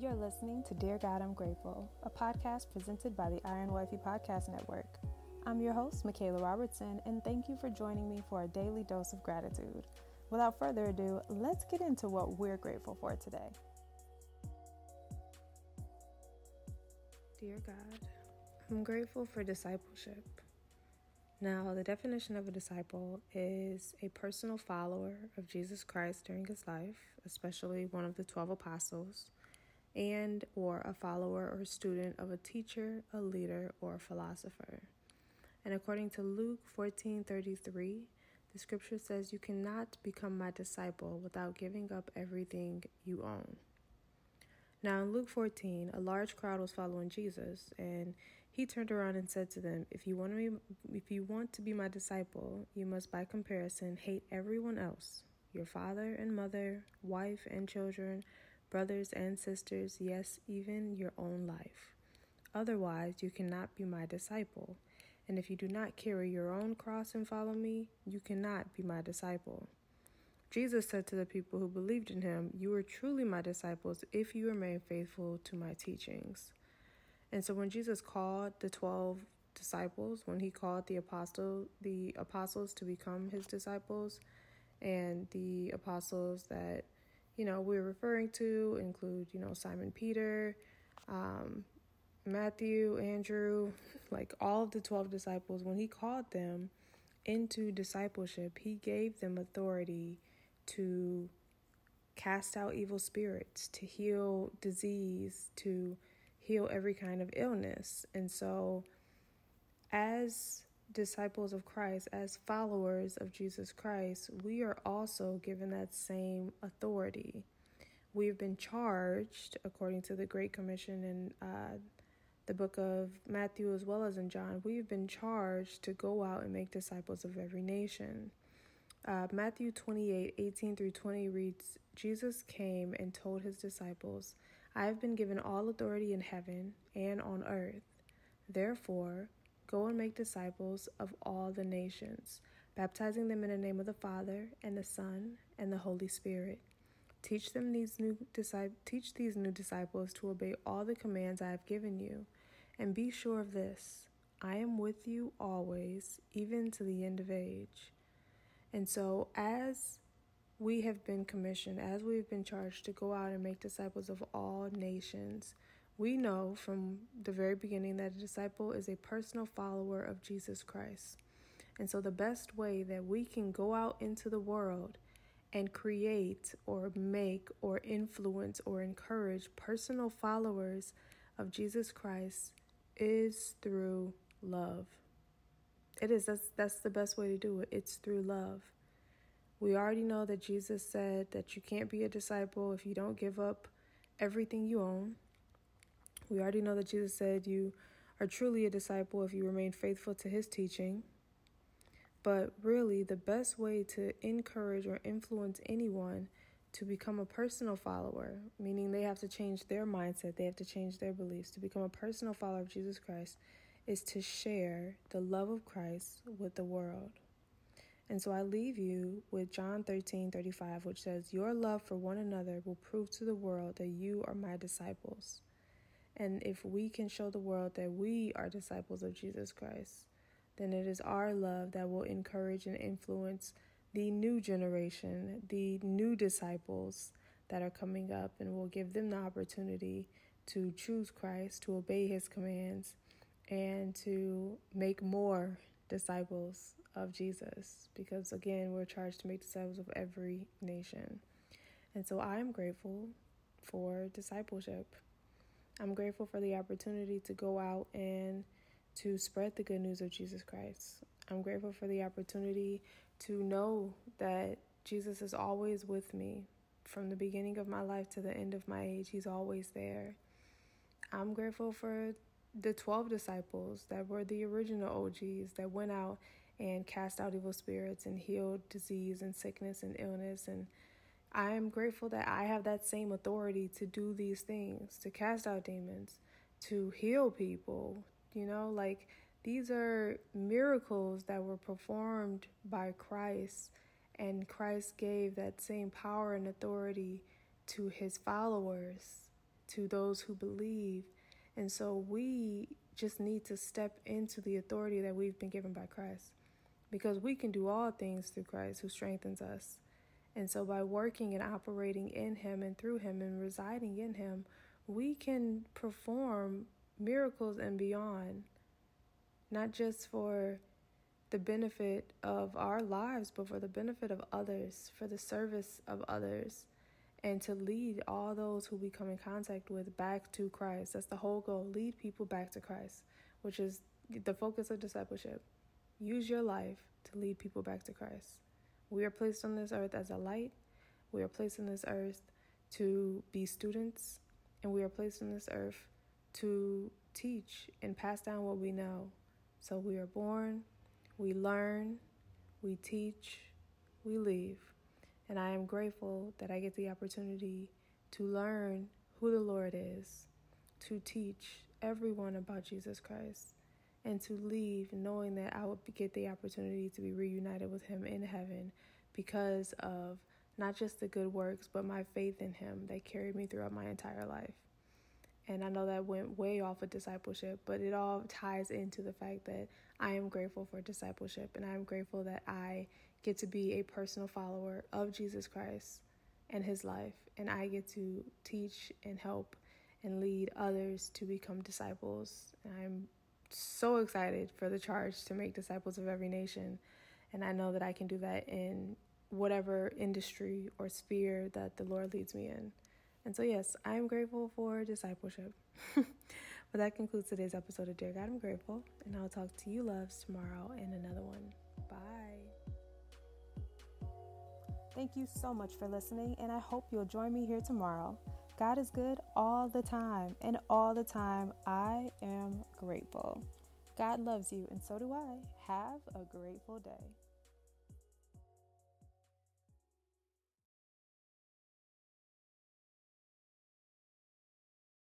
You're listening to Dear God, I'm Grateful, a podcast presented by the Iron Wifey Podcast Network. I'm your host, Michaela Robertson, and thank you for joining me for a daily dose of gratitude. Without further ado, let's get into what we're grateful for today. Dear God, I'm grateful for discipleship. Now, the definition of a disciple is a personal follower of Jesus Christ during his life, especially one of the 12 apostles, and or a follower or student of a teacher, a leader, or a philosopher. And according to Luke 14:33, the scripture says you cannot become my disciple without giving up everything you own. Now in Luke 14, a large crowd was following Jesus, and he turned around and said to them, "If you want to be, if you want to be my disciple, you must by comparison hate everyone else, your father and mother, wife and children, brothers and sisters, yes, even your own life. Otherwise, you cannot be my disciple. And if you do not carry your own cross and follow me, you cannot be my disciple." Jesus said to the people who believed in him, You are truly my disciples if you remain faithful to my teachings. And so when Jesus called the 12 disciples, when he called the apostle the apostles to become his disciples, and the apostles that you know we're referring to include, you know, Simon Peter, um, Matthew, Andrew, like all of the 12 disciples, when he called them into discipleship, he gave them authority to cast out evil spirits, to heal disease, to heal every kind of illness. And so, as disciples of Christ, as followers of Jesus Christ, we are also given that same authority. We've been charged, according to the Great Commission in uh, the book of Matthew as well as in John, we've been charged to go out and make disciples of every nation. Uh, Matthew 28 18 through 20 reads Jesus came and told his disciples, I have been given all authority in heaven and on earth. Therefore, go and make disciples of all the nations, baptizing them in the name of the Father, and the Son, and the Holy Spirit. Teach them these new disciples, teach these new disciples to obey all the commands I have given you, and be sure of this: I am with you always, even to the end of age. And so, as we have been commissioned, as we've been charged to go out and make disciples of all nations, we know from the very beginning that a disciple is a personal follower of Jesus Christ. And so, the best way that we can go out into the world and create or make or influence or encourage personal followers of Jesus Christ is through love. It is that's that's the best way to do it. It's through love. We already know that Jesus said that you can't be a disciple if you don't give up everything you own. We already know that Jesus said you are truly a disciple if you remain faithful to his teaching. But really, the best way to encourage or influence anyone to become a personal follower, meaning they have to change their mindset, they have to change their beliefs, to become a personal follower of Jesus Christ, is to share the love of Christ with the world. And so I leave you with John 13 35, which says, Your love for one another will prove to the world that you are my disciples. And if we can show the world that we are disciples of Jesus Christ, then it is our love that will encourage and influence the new generation, the new disciples that are coming up, and will give them the opportunity to choose Christ, to obey his commands, and to make more disciples of Jesus. Because again, we're charged to make disciples of every nation. And so I am grateful for discipleship. I'm grateful for the opportunity to go out and to spread the good news of Jesus Christ. I'm grateful for the opportunity to know that Jesus is always with me from the beginning of my life to the end of my age. He's always there. I'm grateful for the 12 disciples that were the original OGs that went out and cast out evil spirits and healed disease and sickness and illness. And I am grateful that I have that same authority to do these things, to cast out demons, to heal people. You know, like these are miracles that were performed by Christ, and Christ gave that same power and authority to his followers to those who believe. And so we just need to step into the authority that we've been given by Christ because we can do all things through Christ who strengthens us. And so, by working and operating in Him and through Him and residing in Him, we can perform miracles and beyond, not just for the benefit of our lives, but for the benefit of others, for the service of others, and to lead all those who we come in contact with back to Christ. That's the whole goal lead people back to Christ, which is the focus of discipleship. Use your life to lead people back to Christ. We are placed on this earth as a light, we are placed on this earth to be students, and we are placed on this earth to teach and pass down what we know. So we are born we learn, we teach, we leave. And I am grateful that I get the opportunity to learn who the Lord is, to teach everyone about Jesus Christ, and to leave knowing that I would get the opportunity to be reunited with Him in heaven because of not just the good works, but my faith in Him that carried me throughout my entire life. And I know that went way off of discipleship, but it all ties into the fact that I am grateful for discipleship and I am grateful that I get to be a personal follower of Jesus Christ and his life. And I get to teach and help and lead others to become disciples. And I'm so excited for the charge to make disciples of every nation. And I know that I can do that in whatever industry or sphere that the Lord leads me in. And so, yes, I am grateful for discipleship. but that concludes today's episode of Dear God, I'm grateful. And I'll talk to you, loves, tomorrow in another one. Bye. Thank you so much for listening, and I hope you'll join me here tomorrow. God is good all the time, and all the time I am grateful. God loves you, and so do I. Have a grateful day.